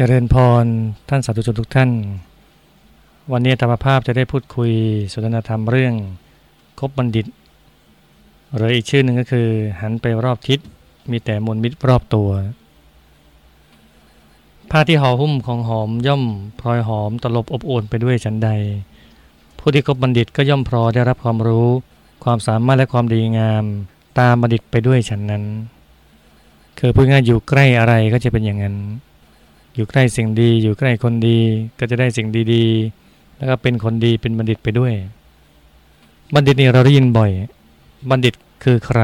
เจริญพรท่านสาธุชนทุกท่าน วันนี้ธรรมภาพจะได้พูดคุยสนทนาธรรมเรื่องคบบัณฑิต หรืออีกชื่อหนึ่งก็คือ หันไปรอบทิศมีแต่มนมิตรรอบตัว ผ้าที่ห่อหุ้มของหอมย่อมพลอยหอมตลบอบอวนไปด้วยฉันใด ผู้ที่คบบัณฑิตก็ย่อมพลอยได้รับความรู้ ความสามารถและความดีงาม ตามบัณฑิตไปด้วยฉันนั้น คือพูดง่ายอยู่ใกล้อะไรก็จะเป็นอย่างนั้น อยู่ใกล้สิ่งดี อยู่ใกล้คนดี ก็จะได้สิ่งดีๆ แล้วก็เป็นคนดีเป็นบัณฑิตไปด้วย บัณฑิตนี่เราได้ยินบ่อย บัณฑิตคือใคร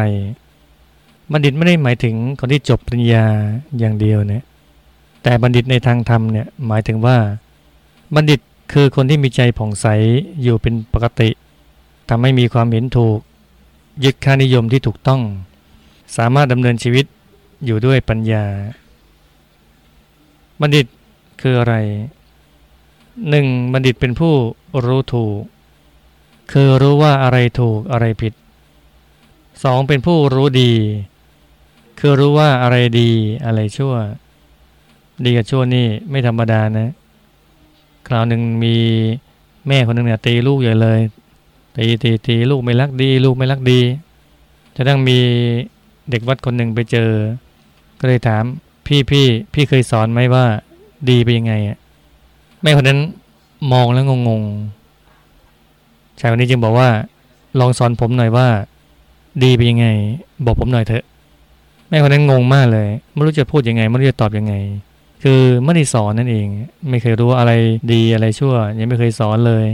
บัณฑิตไม่ได้หมายถึงคนที่จบปริญญาอย่างเดียวเนี่ยแต่บัณฑิตในทางธรรมเนี่ยหมายถึงว่า บัณฑิตคือคนที่มีใจผ่องใสอยู่เป็นปกติทำให้มีความเห็นถูก ยึดค่านิยมที่ถูกต้อง สามารถดำเนินชีวิตอยู่ด้วยปัญญา บัณฑิตคืออะไรหนึ่งบัณฑิตเป็นผู้รู้ถูก คือรู้ว่าอะไรถูกอะไรผิดสองเป็นผู้รู้ดี คือรู้ว่าอะไรดีอะไรชั่ว ดีกับชั่วนี่ไม่ธรรมดานะ คราวหนึ่งมีแม่คนหนึ่งเนี่ยตีลูกใหญ่เลยตีตีตีลูกไม่รักดี ลูกไม่รักดี จะต้องมีเด็กวัดคนหนึ่งไปเจอ ก็เลยถาม พี่พี่พี่เคยสอนไหมว่าดีไปยังไงอะแม่คนนั้นมองแล้วงงๆชายคนนี้จึงบอกว่า ลองสอนผมหน่อยว่า ดีไปยังไง บอกผมหน่อยเถอะแม่คนนั้นงงมากเลยไม่รู้จะพูดยังไงไม่รู้จะตอบยังไง คือไม่ได้สอนนั่นเอง ไม่เคยรู้อะไรดีอะไรชั่ว ยังไม่เคยสอนเลย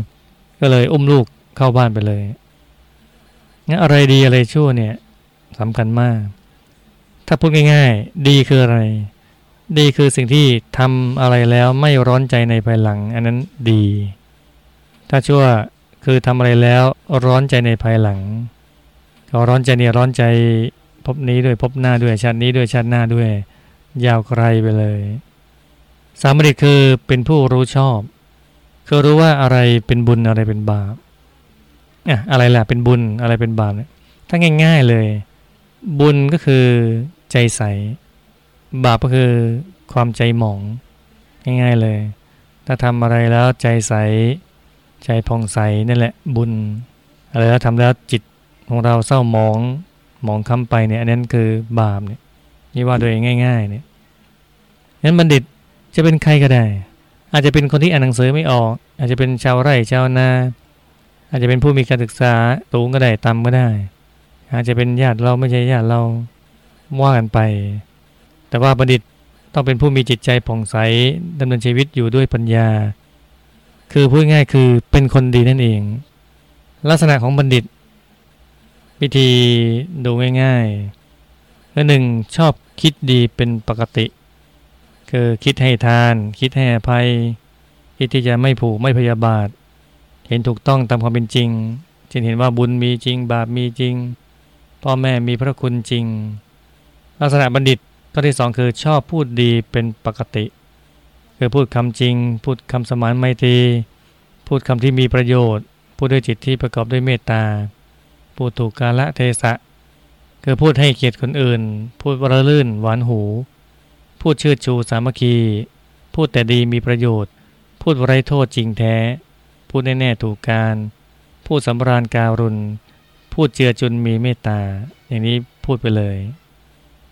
ก็เลยอุ้มลูกเข้าบ้านไปเลยงั้นอะไรดีอะไรชั่วเนี่ยสำคัญมาก ถ้าพูดง่ายๆ ดีคืออะไร ดีคือสิ่งที่ทำอะไรแล้วไม่ร้อนใจในภายหลัง อันนั้นดี ถ้าชั่วคือทำอะไรแล้วร้อนใจในภายหลังเขาร้อนใจเนี่ยร้อนใจพบนี้ด้วยพบหน้าด้วยชาตินี้ด้วยชาติหน้าด้วย ยาวไกลไปเลย สามริคือเป็นผู้รู้ชอบ คือรู้ว่าอะไรเป็นบุญอะไรเป็นบาปอะอะไรแหละเป็นบุญอะไรเป็นบาปเนี่ยถ้าง่าย ๆเลย บุญก็คือ ใจใส บาปก็คือความใจหมอง ง่ายๆเลย ถ้าทำอะไรแล้วใจใส ใจผ่องใสนั่นแหละบุญ อะไรแล้วทำแล้วจิตของเราเศร้าหมองหมองค้ำไปเนี่ยอันนั้นคือบาปเนี่ยนี่ว่าโดยง่าย ๆ เนี่ยนั้นบัณฑิตจะเป็นใครก็ได้ อาจจะเป็นคนที่อ่านหนังสือไม่ออก อาจจะเป็นชาวไร่ชาวนาอาจจะเป็นผู้มีการศึกษาสูงก็ได้ต่ำก็ได้ อาจจะเป็นญาติเราไม่ใช่ญาติเรา ว่ากันไป แต่ว่าบัณฑิตต้องเป็นผู้มีจิตใจผ่องใสดำเนินชีวิตอยู่ด้วยปัญญา คือพูดง่ายคือเป็นคนดีนั่นเอง ลักษณะของบัณฑิต วิธีดูง่ายๆก็หนึ่งชอบคิดดีเป็นปกติ คือคิดให้ทาน คิดให้อภัย คิดที่จะไม่ผูกไม่พยาบาท เห็นถูกต้องตามความเป็นจริงจึงเห็นว่าบุญมีจริงบาปมีจริงพ่อแม่มีพระคุณจริง ลักษณะบัณฑิตข้อที่สองคือชอบพูดดีเป็นปกติ คือพูดคำจริง พูดคำสมานไมตรี พูดคำที่มีประโยชน์ พูดด้วยจิตที่ประกอบด้วยเมตตา พูดถูกกาละเทศะ คือพูดให้เกียรติคนอื่น พูดวรลื่น หวานหู พูดเชิดชูสามัคคี พูดแต่ดีมีประโยชน์ พูดไร้โทษจริงแท้ พูดแน่ๆถูกการ พูดสำราญการุณ พูดเจือจุนมีเมตตา อย่างนี้พูดไปเลย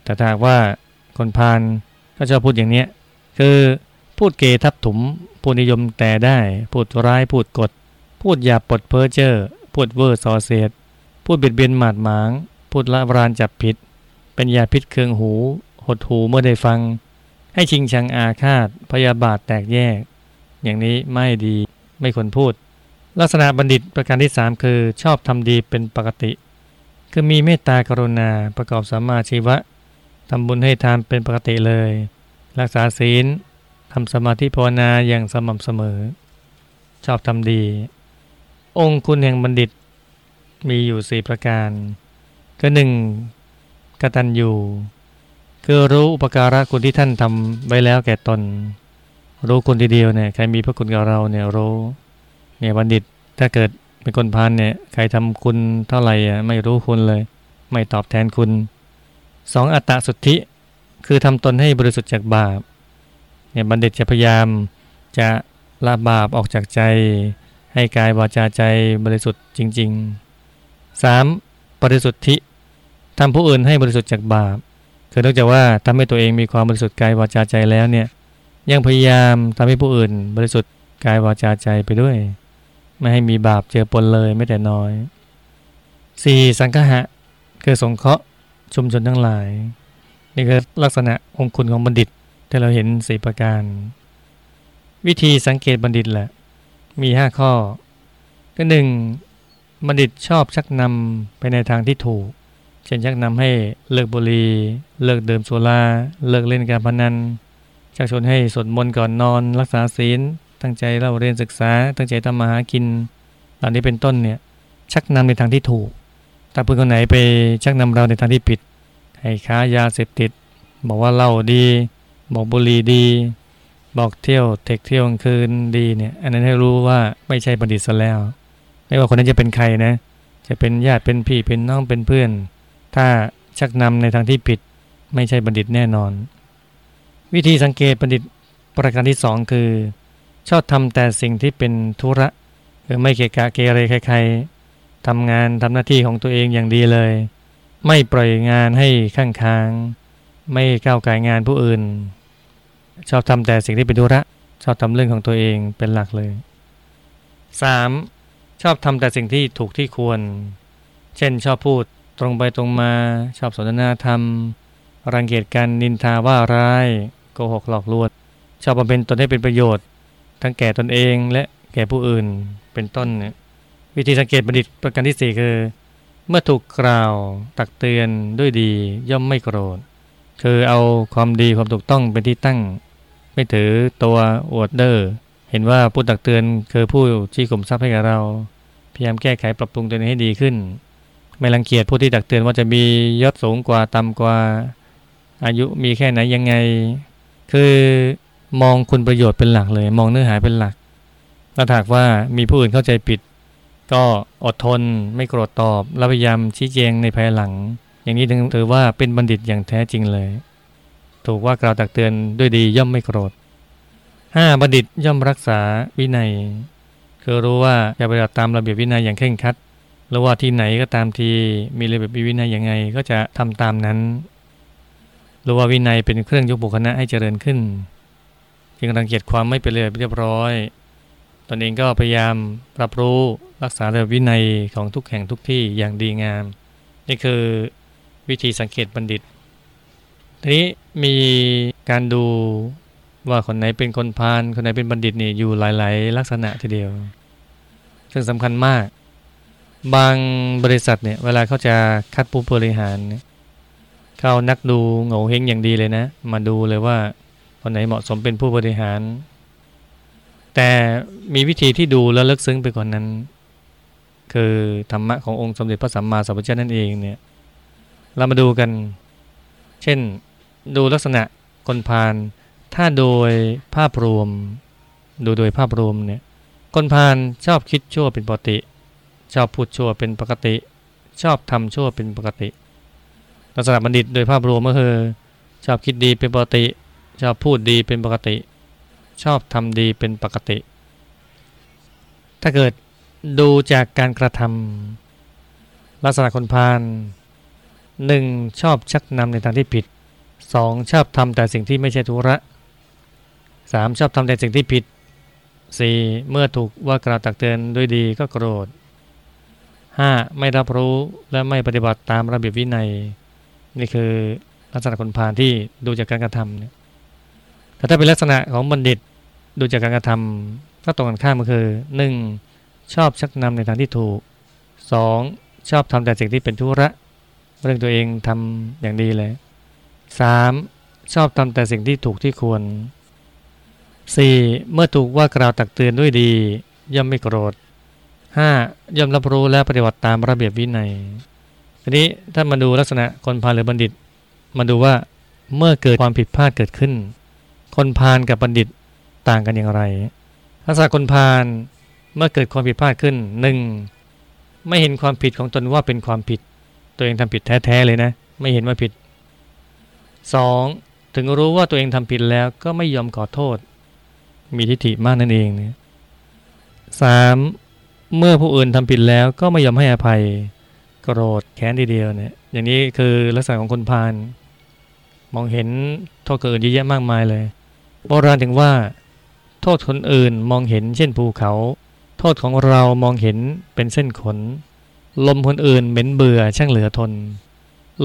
แต่ถ้าว่าคนพาลก็ชอบพูดอย่างเนี้ยคือพูดเกทับถมพูดนิยมแต่ได้ พูดร้ายพูดกด พูดหยาบปดเพ้อเจ้อพูดเวอร์ซอเสียดพูดเบียดเบียนหมาดหมาง พูดละรานจับผิด เป็นยาพิษเคืองหู หดหูเมื่อได้ฟัง ให้ชิงชังอาฆาต พยาบาทแตกแยก อย่างนี้ไม่ดีไม่ควรพูด ลักษณะบัณฑิตประการที่สามคือชอบทำดีเป็นปกติ คือมีเมตตากรุณาประกอบสัมมาชีวะ ทำบุญให้ทานเป็นปกติเลย รักษาศีลทำสมาธิภาวนาอย่างสม่ำเสมอ ชอบทำดี องค์คุณแห่งบัณฑิตมีอยู่สี่ประการ ก็หนึ่งกตัญญูคือรู้อุปการะคุณที่ท่านทำไว้แล้วแก่ตน รู้คุณทีเดียวเนี่ยใครมีพระคุณกับเราเนี่ยรู้เนี่ยบัณฑิตถ้าเกิดเป็นคนพานเนี่ยใครทำคุณเท่าไหร่อะไม่รู้คุณเลย ไม่ตอบแทนคุณ สองอัตตสุทธิคือทำตนให้บริสุทธิ์จากบาปเนี่ยบัณฑิตจะพยายามจะละบาปออกจากใจ ให้กายวาจาใจบริสุทธิ์จริง ๆ 3. บริสุทธิทำผู้อื่นให้บริสุทธิ์จากบาป คือนอกจากว่าทำให้ตัวเองมีความบริสุทธิ์กายวาจาใจแล้วเนี่ยยังพยายามทำให้ผู้อื่นบริสุทธิ์กายวาจาใจไปด้วย ไม่ให้มีบาปเจอปนเลยไม่แต่น้อย 4. สังฆะคือสงเคราะห์ ชุมชนทั้งหลาย นี่คือลักษณะองคุณของบัณฑิตที่เราเห็นสี่ประการ วิธีสังเกตบัณฑิตแหละ มีห้าข้อก็หนึ่งบัณฑิตชอบชักนำไปในทางที่ถูก เช่นชักนำให้เลิกบุหรี่เลิกดื่มสุราเลิกเล่นการพนันชักชวนให้สวดมนต์ก่อนนอน รักษาศีล ตั้งใจเล่าเรียนศึกษา ตั้งใจทำมาหากินเหล่านี้เป็นต้นเนี่ย ชักนำในทางที่ถูก ถ้าเพื่อนคนไหนไปชักนำเราในทางที่ผิด ให้ค้ายาเสพติด บอกว่าเล่าดี บอกบุหรี่ดี บอกเที่ยวเทคเที่ยวกลางคืนดีเนี่ย อันนั้นให้รู้ว่าไม่ใช่บัณฑิตซะแล้ว ไม่ว่าคนนั้นจะเป็นใครนะ จะเป็นญาติเป็นพี่เป็นน้องเป็นเพื่อน ถ้าชักนำในทางที่ผิด ไม่ใช่บัณฑิตแน่นอน วิธีสังเกตบัณฑิตประการที่สองคือ ชอบทำแต่สิ่งที่เป็นธุระคือไม่เกะกะเกเรใครๆ ทำงานทำหน้าที่ของตัวเองอย่างดีเลย ไม่ปล่อยงานให้ข้างค้าง ไม่ก้าวไก่งานผู้อื่น ชอบทำแต่สิ่งที่เป็นธุระชอบทำเรื่องของตัวเองเป็นหลักเลย 3. ชอบทำแต่สิ่งที่ถูกที่ควร เช่นชอบพูดตรงไปตรงมาชอบสนทนาธรรม รังเกียจการนินทาว่าร้ายโกหกหลอกลวงชอบบำเพ็ญตนให้เป็นประโยชน์ ทั้งแก่ตนเองและแก่ผู้อื่นเป็นต้นเนี่ย วิธีสังเกตบัณฑิตประการที่ 4 คือ เมื่อถูกกล่าวตักเตือนด้วยดีย่อมไม่โกรธ คือเอาความดีความถูกต้องเป็นที่ตั้ง ไม่ถือตัวอวดเดอ้อเห็นว่าผู้ตักเตือนคือผู้ชี้กลุ่มทรัพย์ให้กับเรา พยายามแก้ไขปรับปรุงตัวเองให้ดีขึ้น ไม่รังเกียจผู้ที่ตักเตือนว่าจะมียศสูงกว่าต่ำกว่า อายุมีแค่ไหนยังไง คือมองคุณประโยชน์เป็นหลักเลย มองเนื้อหาเป็นหลักถ้าถากว่ามีผู้อื่นเข้าใจผิด ก็อดทนไม่โกรธตอบ และพยายามชี้แจงในภายหลัง อย่างนี้ถึงถือว่าเป็นบัณฑิตอย่างแท้จริงเลย ถูกว่ากล่าวตักเตือนด้วยดีย่อมไม่โกรธ 5. บัณฑิตย่อมรักษาวินัย คือรู้ว่าจะปฏิบัติตามระเบียบวินัยอย่างเคร่งครัดหรือว่าที่ไหนก็ตามทีมีระเบียบวินัยยังไงก็จะทำตามนั้นรู้ว่าวินัยเป็นเครื่องยกบุคคลให้เจริญขึ้น จึงรังเกียจความไม่เป็นระเบียบเรียบร้อย ตนเองก็พยายามรับรู้รักษาระเบียบวินัยของทุกแห่งทุกที่อย่างดีงาม นี่คือวิธีสังเกตบัณฑิต ทีนี้มีการดูว่าคนไหนเป็นคนพาลคนไหนเป็นบัณฑิตนี่อยู่หลาย ๆ ลักษณะทีเดียว ซึ่งสำคัญมาก บางบริษัทเนี่ยเวลาเขาจะคัดผู้บริหารเนี่ยเขานักดูโง่เฮงอย่างดีเลยนะ มาดูเลยว่าคนไหนเหมาะสมเป็นผู้บริหาร แต่มีวิธีที่ดูแล้วลึกซึ้งไปกว่านนั้น คือธรรมะขององค์สมเด็จพระสัมมาสัมพุทธเจ้านั่นเองเนี่ยเรามาดูกัน เช่นดูลักษณะคนพาลถ้าโดยภาพรวม ดูโดยภาพรวมเนี่ยคนพาลชอบคิดชั่วเป็นปกติ ชอบพูดชั่วเป็นปกติ ชอบทำชั่วเป็นปกติ ลักษณะบัณฑิตโดยภาพรวมก็คือ ชอบคิดดีเป็นปกติ ชอบพูดดีเป็นปกติ ชอบทำดีเป็นปกติ ถ้าเกิดดูจากการกระทำลักษณะคนพาลหนึ่งชอบชักนำในทางที่ผิดสองชอบทำแต่สิ่งที่ไม่ใช่ธุระสามชอบทำแต่สิ่งที่ผิดสี่เมื่อถูกว่ากล่าวตักเตือนด้วยดีก็โกรธห้าไม่รับรู้และไม่ปฏิบัติตามระเบียบวินัย นี่คือลักษณะคนพาลที่ดูจากการกระทำเนี่ยแต่ถ้าเป็นลักษณะของบัณฑิต ดูจากการกระทำก็ตรงกันข้ามก็คือ 1. ชอบชักนำในทางที่ถูก 2. ชอบทำแต่สิ่งที่เป็นธุระเรื่องตัวเองทำอย่างดีเลย 3. ชอบทำแต่สิ่งที่ถูกที่ควร 4. เมื่อถูกว่ากล่าวตักเตือนด้วยดี ย่อมไม่โกรธ 5. ย่อมรับรู้และปฏิบัติตามระเบียบวินัยทีนี้ถ้ามาดูลักษณะคนพาลหรือบัณฑิต มาดูว่าเมื่อเกิดความผิดพลาดเกิดขึ้น คนพาลกับบัณฑิต ต่างกันอย่างไรลักษณะคนพาลเมื่อเกิดความผิดพลาดขึ้นหนึ่งไม่เห็นความผิดของตนว่าเป็นความผิด ตัวเองทำผิดแท้ๆเลยนะ ไม่เห็นว่าผิด 2. ถถึงรู้ว่าตัวเองทำผิดแล้วก็ไม่ยอมขอโทษ มีทิฏฐิมากนั่นเองเนี่ยสามเมื่อผู้อื่นทำผิดแล้วก็ไม่ยอมให้อภัยโกรธแค้นทีเดียวเนี่ยอย่างนี้คือลักษณะของคนพาลมองเห็นโทษเกิดเยอะแยะมากมายเลยโบราณถึงว่า ทษคนอื่นมองเห็นเช่นภูเขา โทษของเรามองเห็นเป็นเส้นขน ลมคนอื่นเหม็นเบื่อช่างเหลือทน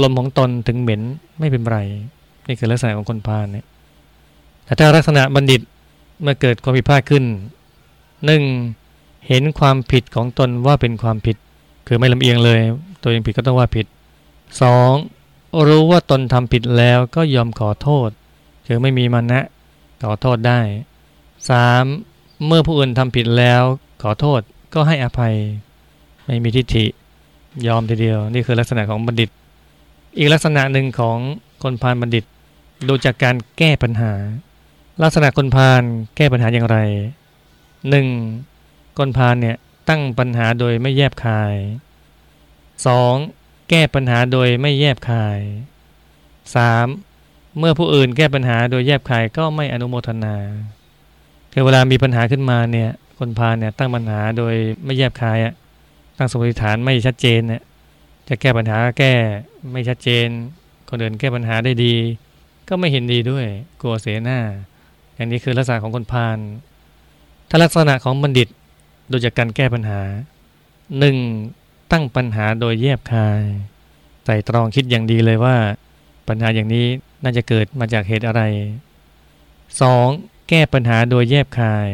ลมของตนถึงเหม็นไม่เป็นไร นี่คือลักษณะของคนพาลเนี่ยแต่ถ้าลักษณะบัณฑิตเมื่อเกิดความผิดพลาดขึ้นหนึ่งเห็นความผิดของตนว่าเป็นความผิด คือไม่ลำเอียงเลย ตัวเองผิดก็ต้องว่าผิด 2. รู้ว่าตนทำผิดแล้วก็ยอมขอโทษ คือไม่มีมันนะขอโทษได้ 3. เมื่อผู้อื่นทำผิดแล้วขอโทษก็ให้อภัย ไม่มีทิฏฐิยอมทีเดียว นี่คือลักษณะของบัณฑิต อีกลักษณะหนึ่งของคนพาลบัณฑิต ดูจากการแก้ปัญหา ลักษณะคนพาลแก้ปัญหาอย่างไร 1. คนพาลเนี่ยตั้งปัญหาโดยไม่แยบคาย 2. แก้ปัญหาโดยไม่แยบคาย 3. เมื่อผู้อื่นแก้ปัญหาโดยแยบคายก็ไม่อนุโมทนา คือเวลามีปัญหาขึ้นมาเนี่ย คนพาเนี่ยตั้งปัญหาโดยไม่แยบคายอะตั้งสมมติฐานไม่ชัดเจนเนี่ยจะแก้ปัญหาแก้ไม่ชัดเจน คนอื่นแก้ปัญหาได้ดี ก็ไม่เห็นดีด้วยกลัวเสียหน้า อย่างนี้คือลักษณะของคนพาลถ้าลักษณะของบัณฑิตโดูจากการแก้ปัญหาหนึ่งตั้งปัญหาโดยแยบคาย ใส่ตรองคิดอย่างดีเลยว่า ปัญหาอย่างนี้น่าจะเกิดมาจากเหตุอะไร 2. แก้ปัญหาโดยแยบคาย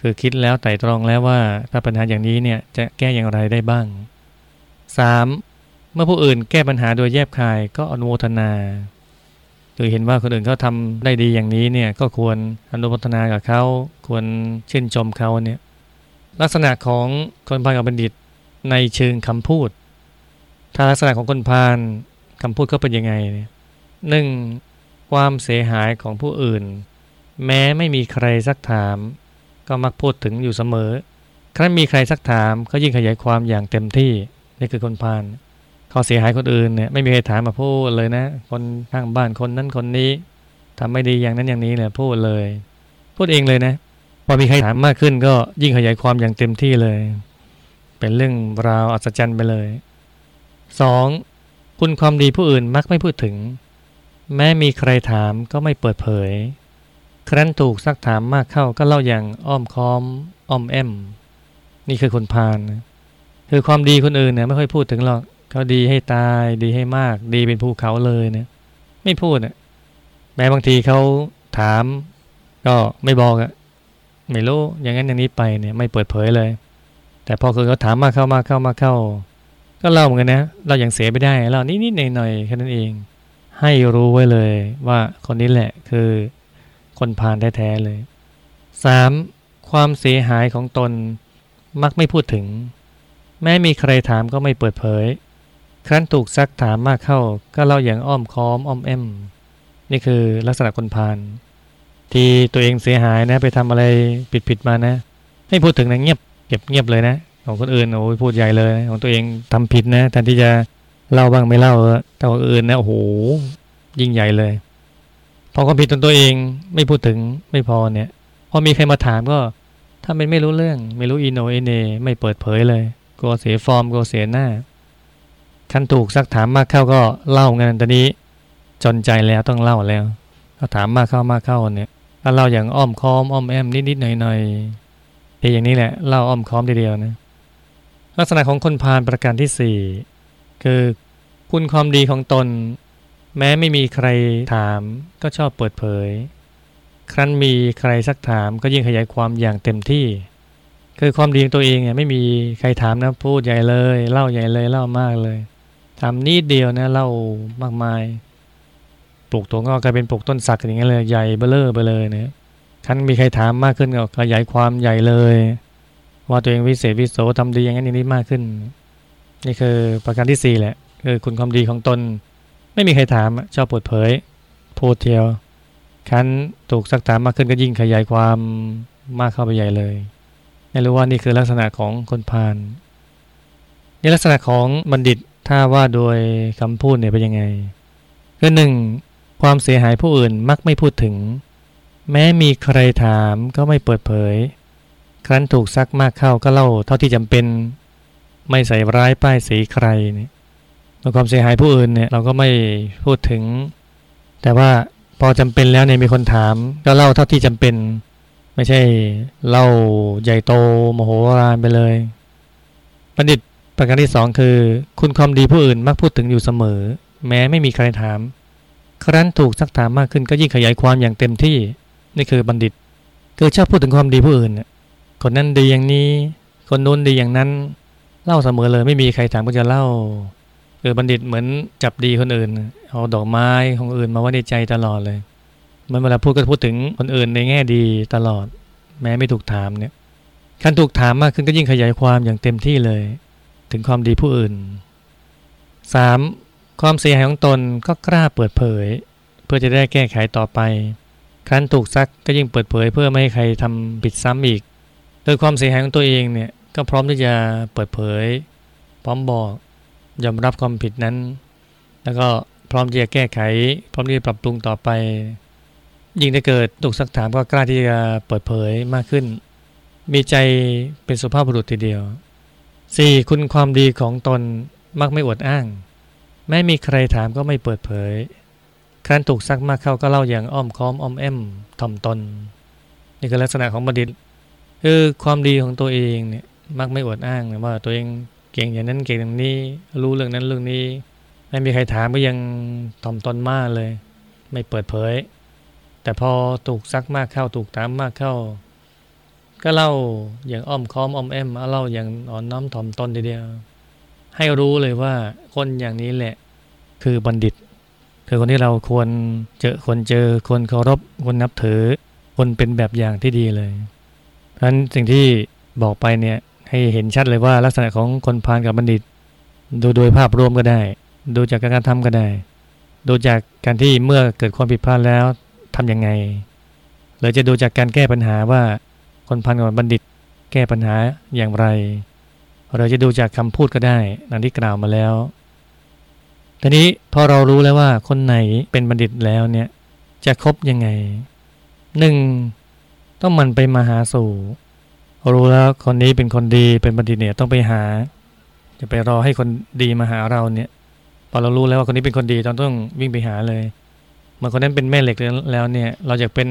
คือคิดแล้วไต่ตรองแล้วว่าถ้าปัญหาอย่างนี้เนี่ยจะแก้อย่างไรได้บ้าง 3. เมื่อผู้อื่นแก้ปัญหาโดยแยบคายก็อนุโมทนาคือเห็นว่าคนอื่นเขาทำได้ดีอย่างนี้เนี่ยก็ควรอนุโมทนากับเขาควรชื่นชมเขาเนี่ยลักษณะของคนพาลกับบัณฑิตในเชิงคำพูด ถ้าลักษณะของคนพาลคำพูดเขาเป็นยังไงเนี่ยหนึ่งความเสียหายของผู้อื่น แม้ไม่มีใครซักถาม ก็มักพูดถึงอยู่เสมอ ครั้นมีใครซักถามเขายิ่งขยายความอย่างเต็มที่นี่คือคนพาลเขาเสียหายคนอื่นเนี่ยไม่มีใครถามมาพูดเลยนะ คนข้างบ้านคนนั้นคนนี้ทำไม่ดีอย่างนั้นอย่างนี้เนี่ยพูดเลย พูดเองเลยนะ พอมีใครถามมากขึ้นก็ยิ่งขยายความอย่างเต็มที่เลย เป็นเรื่องราวอัศจรรย์ไปเลย 2. คุณความดีผู้อื่นมักไม่พูดถึง แม้มีใครถามก็ไม่เปิดเผย ครั้นถูกซักถามมากเข้าก็เล่าอย่างอ้อมค้อมอ้อมแอม นี่คือคนพาลนะคือความดีคนอื่นเนี่ยไม่ค่อยพูดถึงหรอกเขาดีให้ตายดีให้มาก ดีเป็นภูเขาเลยเนี่ยไม่พูดอะแม้บางทีเขาถาม ก็ไม่บอกอะไม่รู้อย่างนั้นอย่างนี้ไปเนี่ยไม่เปิดเผยเลย แต่พอคนเขาถามมากเข้ามากเข้ามากเข้า ก็เล่าเหมือนกันนะเราอย่างเสียไม่ได้เล่านิดๆหน่อยๆแค่นั้นเอง ให้รู้ไว้เลยว่าคนนี้แหละคือ คนพาลแท้ๆเลย 3. ความเสียหายของตนมักไม่พูดถึง แม้มีใครถามก็ไม่เปิดเผย ครั้นถูกซักถามมากเข้าก็เล่าอย่างอ้อมค้อมอ้อมแอม นี่คือลักษณะคนพาลที่ตัวเองเสียหายนะ ไปทำอะไรผิดผิดมานะไม่พูดถึงนะเงียบเก็บเงียบเลยนะ ของคนอื่นโอ้ยพูดใหญ่เลยของตัวเองทำผิดนะแทนที่จะเล่าบ้างไม่เล่าแต่ของอื่นนะโอ้โหยิ่งใหญ่เลย พอความผิดตนตัวเองไม่พูดถึงไม่พอเนี่ยพอมีใครมาถามก็ถ้าเป็นไม่รู้เรื่อง ไม่รู้อีโนเอเนไม่เปิดเผยเลยกลัวเสียฟอร์มกลัวเสียหน้าขั้นถูกซักถามมากเข้าก็เล่าเงินตอนนี้จนใจแล้วต้องเล่าแล้วถ้าถามมากเข้ามากเข้าเนี่ยถ้าเล่าอย่างอ้อมค้อมอ้อมแอมนิดๆหน่อยๆที่อย่างนี้แหละเล่าอ้อมค้อมทีเดียวนะลักษณะของคนพาลประการที่สี่คือคุณความดีของตน แม้ไม่มีใครถามก็ชอบเปิดเผย ครั้นมีใครสักถามก็ยิ่งขยายความอย่างเต็มที่ คือความดีของตัวเองเนี่ยไม่มีใครถามนะพูดใหญ่เลย เล่าใหญ่เลยเล่ามากเลยทำนิดเดียวนะเล่ามากมาย ปลูกตัวงอกกลายเป็นปลูกต้นสักอย่างเงี้ยเลยใหญ่เบ้อเลอไปเลยเนี่ยครั้นมีใครถามมากขึ้นก็ขยายความใหญ่เลย ว่าตัวเองวิเศษวิโสทำดีอย่างนั้นอย่างนี้มากขึ้น นี่คือประการที่สี่แหละคือคุณความดีของตน ไม่มีใครถามชอบเปิดเผยพูดเทียวครั้นถูกสักถามมากขึ้นก็ยิ่งขยายความมากเข้าไปใหญ่เลยไม่รู้ว่านี่คือลักษณะของคนพาลนี่ลักษณะของบัณฑิตถ้าว่าโดยคำพูดเนี่ยเป็นยังไงคือหนึ่งความเสียหายผู้อื่นมักไม่พูดถึง แม้มีใครถามก็ไม่เปิดเผย ครั้นถูกซักมากเข้าก็เล่าเท่าที่จำเป็น ไม่ใส่ร้ายป้ายสีใครเนี่ย ความเสียหายผู้อื่นเนี่ยเราก็ไม่พูดถึง แต่ว่าพอจำเป็นแล้วเนี่ยมีคนถาม ก็เล่าเท่าที่จำเป็น ไม่ใช่เล่าใหญ่โตโมโหรานไปเลยบัณฑิตประการที่สองคือ คุณความดีผู้อื่นมักพูดถึงอยู่เสมอ แม้ไม่มีใครถาม ครั้นถูกซักถามมากขึ้นก็ยิ่งขยายความอย่างเต็มที่นี่คือบัณฑิตคือชอบพูดถึงความดีผู้อื่นคนนั้นดีอย่างนี้ คนนู้นดีอย่างนั้น เล่าเสมอเลยไม่มีใครถามก็จะเล่า คือบัณฑิตเหมือนจับดีคนอื่น เอาดอกไม้ของอื่นมาไว้ในใจตลอดเลยมันเวลาพูดก็พูดถึงคนอื่นในแง่ดีตลอด แม้ไม่ถูกถามเนี่ยคันถูกถามมากขึ้นก็ยิ่งขยายความอย่างเต็มที่เลย ถึงความดีผู้อื่น 3. ความเสียหายของตนก็กล้าเปิดเผย เพื่อจะได้แก้ไขต่อไปครั้นถูกซักก็ยิ่งเปิดเผย เพื่อไม่ให้ใครทำผิดซ้ำอีก โดยความเสียหายของตัวเองเนี่ยก็พร้อมที่จะเปิดเผย พร้อมบอก ยอมรับความผิดนั้น แล้วก็พร้อมที่จะแก้ไข พร้อมที่จะปรับปรุงต่อไป ยิ่งถ้าเกิดถูกสักถามก็กล้าที่จะเปิดเผยมากขึ้น มีใจเป็นสุภาพบุรุษทีเดียว 4. คุณความดีของตนมักไม่อวดอ้าง แม้มีใครถามก็ไม่เปิดเผย ครั้นถูกซักมากเข้าก็เล่าอย่างอ้อมค้อมอ้อมแอมถ่อมตน นี่คือลักษณะของบัณฑิตคือความดีของตัวเองเนี่ยมักไม่อวดอ้างว่าตัวเอง เก่งอย่างนั้นเก่งอย่างนี้ รู้เรื่องนั้นเรื่องนี้ ไม่มีใครถามก็ยังถ่อมตนมากเลย ไม่เปิดเผย แต่พอถูกซักมากเข้าถูกถามมากเข้า ก็เล่าอย่างอ้อมค้อมอ้อมแอมเล่าอย่างอ่อนน้อมถ่อมตนทีเดียว ให้รู้เลยว่าคนอย่างนี้แหละคือบัณฑิตคือคนที่เราควรเจอคนเจอคนเคารพคนนับถือคนเป็นแบบอย่างที่ดีเลยเพราะฉะนั้นสิ่งที่บอกไปเนี่ย ให้เห็นชัดเลยว่าลักษณะของคนพาลกับบัณฑิต ดูโดยภาพรวมก็ได้ ดูจากการทำก็ได้ ดูจากการที่เมื่อเกิดความผิดพลาดแล้วทํำยังไงหรือจะดูจากการแก้ปัญหาว่าคนพาลกับบัณฑิต แก้ปัญหาอย่างไร เราจะดูจากคำพูดก็ได้ดังที่กล่าวมาแล้วทีนี้พอเรารู้แล้วว่าคนไหนเป็นบัณฑิตแล้วเนี่ยจะคบยังไงหนึ่งต้องมันไปมาหาสู่ รู้แล้วคนนี้เป็นคนดีเป็นบัณฑิตเนี่ยต้องไปหาจะไปรอให้คนดีมาหาเราเนี่ย พอเรารู้แล้วว่าคนนี้เป็นคนดีต้องต้องวิ่งไปหาเลยเมื่อคนนั้นเป็นแม่เหล็กแล้วเนี่ย เราอยากเป็น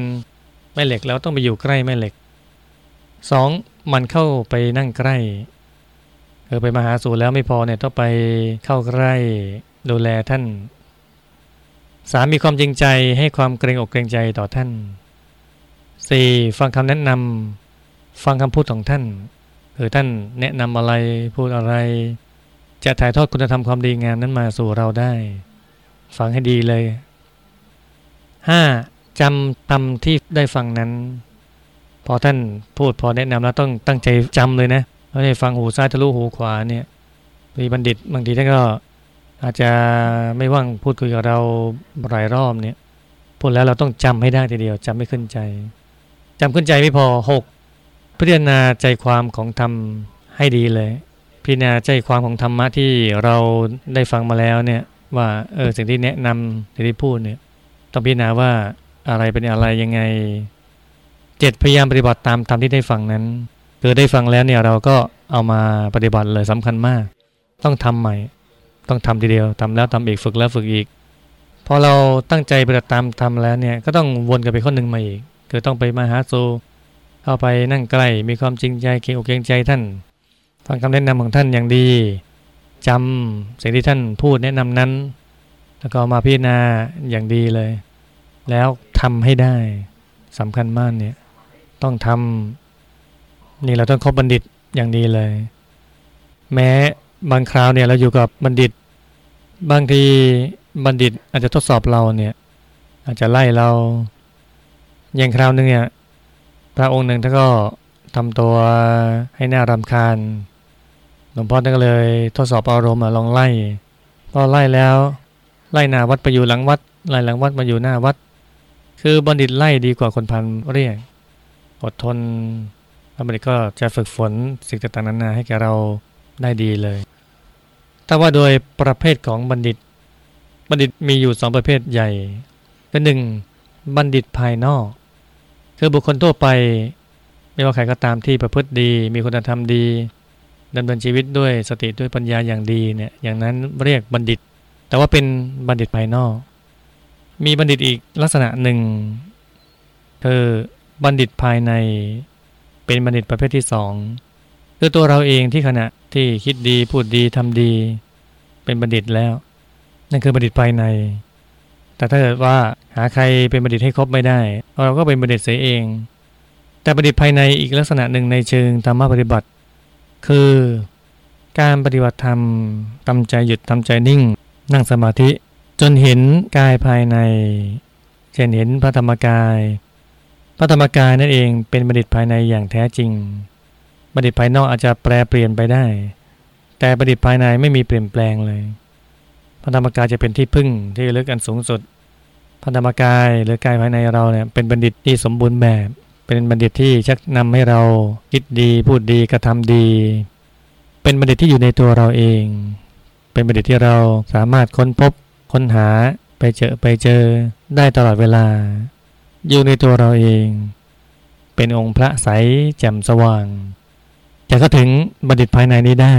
แม่เหล็กแล้วต้องไปอยู่ใกล้แม่เหล็กสองมันเข้าไปนั่งใกล้เออไปมาหาสู่แล้วไม่พอเนี่ยต้องไปเข้าใกล้ดูแลท่านสามมีความจริงใจให้ความเกรงอกเกรงใจต่อท่านสี่ฟังคำแนะนำ ฟังคำพูดของท่านเออท่านแนะนำอะไรพูดอะไร จะถ่ายทอดคุณธรรมความดีงามนั้นมาสู่เราได้ ฟังให้ดีเลย 5. จำตำที่ได้ฟังนั้น พอท่านพูดพอแนะนำแล้วต้องตั้งใจจำเลยนะไม่ได้ฟังหูซ้ายทะลุหูขวาเนี่ยมีบัณฑิตบางทีท่านก็อาจจะไม่ว่างพูดคุยกับเราหลายรอบเนี่ยพูดแล้วเราต้องจำให้ได้ทีเดียวจำไม่ขึ้นใจจำขึ้นใจไม่พอหก พิจารณาใจความของธรรมให้ดีเลย พิจารณาใจความของธรรมะที่เราได้ฟังมาแล้วเนี่ยว่าเออสิ่งที่แนะนำสิ่งที่พูดเนี่ยต้องพิจารณาว่าอะไรเป็นอะไรยังไงเจ็ดพยายามปฏิบัติตามธรรมที่ได้ฟังนั้นคือได้ฟังแล้วเนี่ยเราก็เอามาปฏิบัติเลยสำคัญมาก ต้องทำใหม่ ต้องทำทีเดียวทำแล้วทำอีกฝึกแล้วฝึกอีกพอเราตั้งใจปฏิบัติตามทำแล้วเนี่ยก็ต้องวนกันไปข้อหนึ่งมาอีกคือต้องไปมาหาโซ เข้าไปนั่งใกล้มีความจริงใจเกรงอกเกรงใจท่าน ฟังคำแนะนำของท่านอย่างดีจำสิ่งที่ท่านพูดแนะนำนั้น แล้วก็มาพิจารณาอย่างดีเลย แล้วทำให้ได้สำคัญมากเนี่ยต้องทำนี่เราต้องคบบัณฑิตอย่างดีเลย แม้บางคราวเนี่ยเราอยู่กับบัณฑิต บางทีบัณฑิตอาจจะทดสอบเราเนี่ย อาจจะไล่เราอย่างคราวหนึ่งเนี่ย พระองค์หนึ่งท่านก็ทำตัวให้หน่ารำคาญ หลวงพ่อท่านก็เลยทดสอบอารมณ์ลองไล่พอไล่แล้วไล่หน้าวัดไปอยู่หลังวัดไล่หลังวัดมาอยู่หน้าวัด คือบัณฑิตไล่ดีกว่าคนพันเรียก อดทนแล้วบัณฑิตก็จะฝึกฝนสิ่งต่างๆนานาให้แกเราได้ดีเลยแต่ว่าโดยประเภทของบัณฑิต บัณฑิตมีอยู่สองประเภทใหญ่เป็นหนึ่งบัณฑิตภายนอก คือบุคคลทั่วไป ไม่ว่าใครก็ตามที่ประพฤติดี มีคุณธรรมดีดำเนินชีวิตด้วยสติด้วยปัญญาอย่างดีเนี่ยอย่างนั้นเรียกบัณฑิต แต่ว่าเป็นบัณฑิตภายนอก มีบัณฑิตอีกลักษณะหนึ่งคือบัณฑิตภายในเป็นบัณฑิตประเภทที่สองคือตัวเราเองที่ขณะที่คิดดีพูดดีทำดี เป็นบัณฑิตแล้ว นั่นคือบัณฑิตภายใน แต่ถ้าเกิดว่าหาใครเป็นบัณฑิตให้ครบไม่ได้ เราก็เป็นบัณฑิตเสียเอง แต่บัณฑิตภายในอีกลักษณะหนึ่งในเชิงธรรมปฏิบัติ คือการปฏิบัติธรรมทำใจหยุดทำใจนิ่ง นั่งสมาธิ จนเห็นกายภายใน เช่นเห็นพระธรรมกาย พระธรรมกายนั่นเองเป็นบัณฑิตภายในอย่างแท้จริง บัณฑิตภายนอกอาจจะแปรเปลี่ยนไปได้ แต่บัณฑิตภายในไม่มีเปลี่ยนแปลงเลย พระธรรมกายจะเป็นที่พึ่งที่ลึกอันสูงสุดพระธรรมกายหรือกายภายในเราเนี่ยเป็นบัณฑิตที่สมบูรณ์แบบ เป็นบัณฑิตที่ชักนำให้เราคิดดีพูดดีกระทำดี เป็นบัณฑิตที่อยู่ในตัวเราเอง เป็นบัณฑิตที่เราสามารถค้นพบค้นหาไปเจอไปเจอได้ตลอดเวลา อยู่ในตัวเราเอง เป็นองค์พระใสแจ่มสว่าง จะเข้าถึงบัณฑิตภายในนี้ได้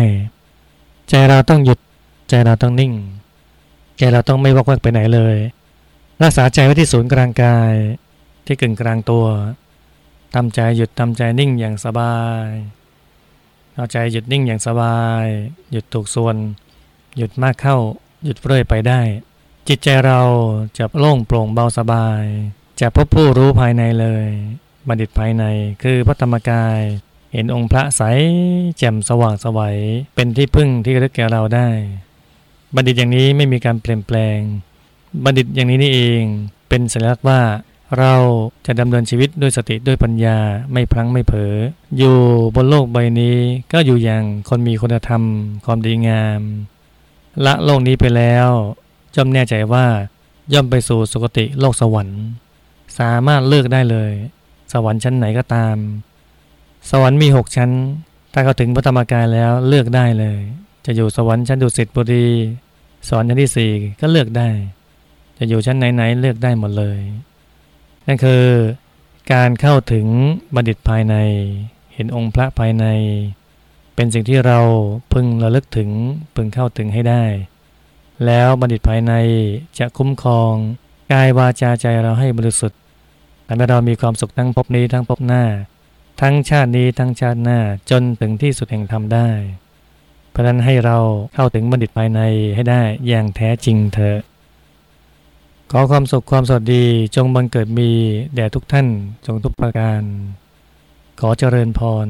ใจเราต้องหยุดใจเราต้องนิ่ง ใจเราต้องไม่วอกแวกไปไหนเลย รักษาใจไว้ที่ศูนย์กลางกาย ที่กึ่งกลางตัวทำใจหยุดทำใจนิ่งอย่างสบายเอาใจหยุดนิ่งอย่างสบาย หยุดถูกส่วน หยุดมากเข้า หยุดเรื่อยไปได้ จิตใจเราจะโล่งโปร่งเบาสบาย จะพบผู้รู้ภายในเลย บัณฑิตภายในคือพระธรรมกาย เห็นองค์พระใสแจ่มสว่างสวัยเป็นที่พึ่งที่ระลึกแก่เราได้ บัณฑิตอย่างนี้ไม่มีการเปลี่ยนแปลง บัณฑิตอย่างนี้นี่เองเป็นสัญลักษณ์ว่าเราจะดำเนินชีวิตด้วยสติด้วยปัญญาไม่พลั้งไม่เผลออยู่บนโลกใบนี้ก็อยู่อย่างคนมีคุณธรรม ความดีงาม ละโลกนี้ไปแล้วจอมแน่ใจว่าย่อมไปสู่สุคติโลกสวรรค์ สามารถเลือกได้เลย สวรรค์ชั้นไหนก็ตาม สวรรค์มีหกชั้น ถ้าเขาถึงพระธรรมกายแล้วเลือกได้เลย จะอยู่สวรรค์ชั้นดุสิตบุรีสวรรค์ชั้นที่สี่ก็เลือกได้ จะอยู่ชั้นไหนๆเลือกได้หมดเลย นั่นคือการเข้าถึงบัณฑิตภายใน เห็นองค์พระภายใน เป็นสิ่งที่เราพึงระลึกถึงพึงเข้าถึงให้ได้ แล้วบัณฑิตภายในจะคุ้มครองกายวาจาใจเราให้บริสุทธิ์ทำให้เรามีความสุขทั้งพบนี้ทั้งพบหน้า ทั้งชาตินี้ทั้งชาติหน้าจนถึงที่สุดแห่งธรรมได้ เพราะนั้นให้เราเข้าถึงบัณฑิตภายในให้ได้อย่างแท้จริงเถอะขอความสุขความสวัสดีจงบังเกิดมีแด่ทุกท่านจงทุกประการ ขอเจริญพร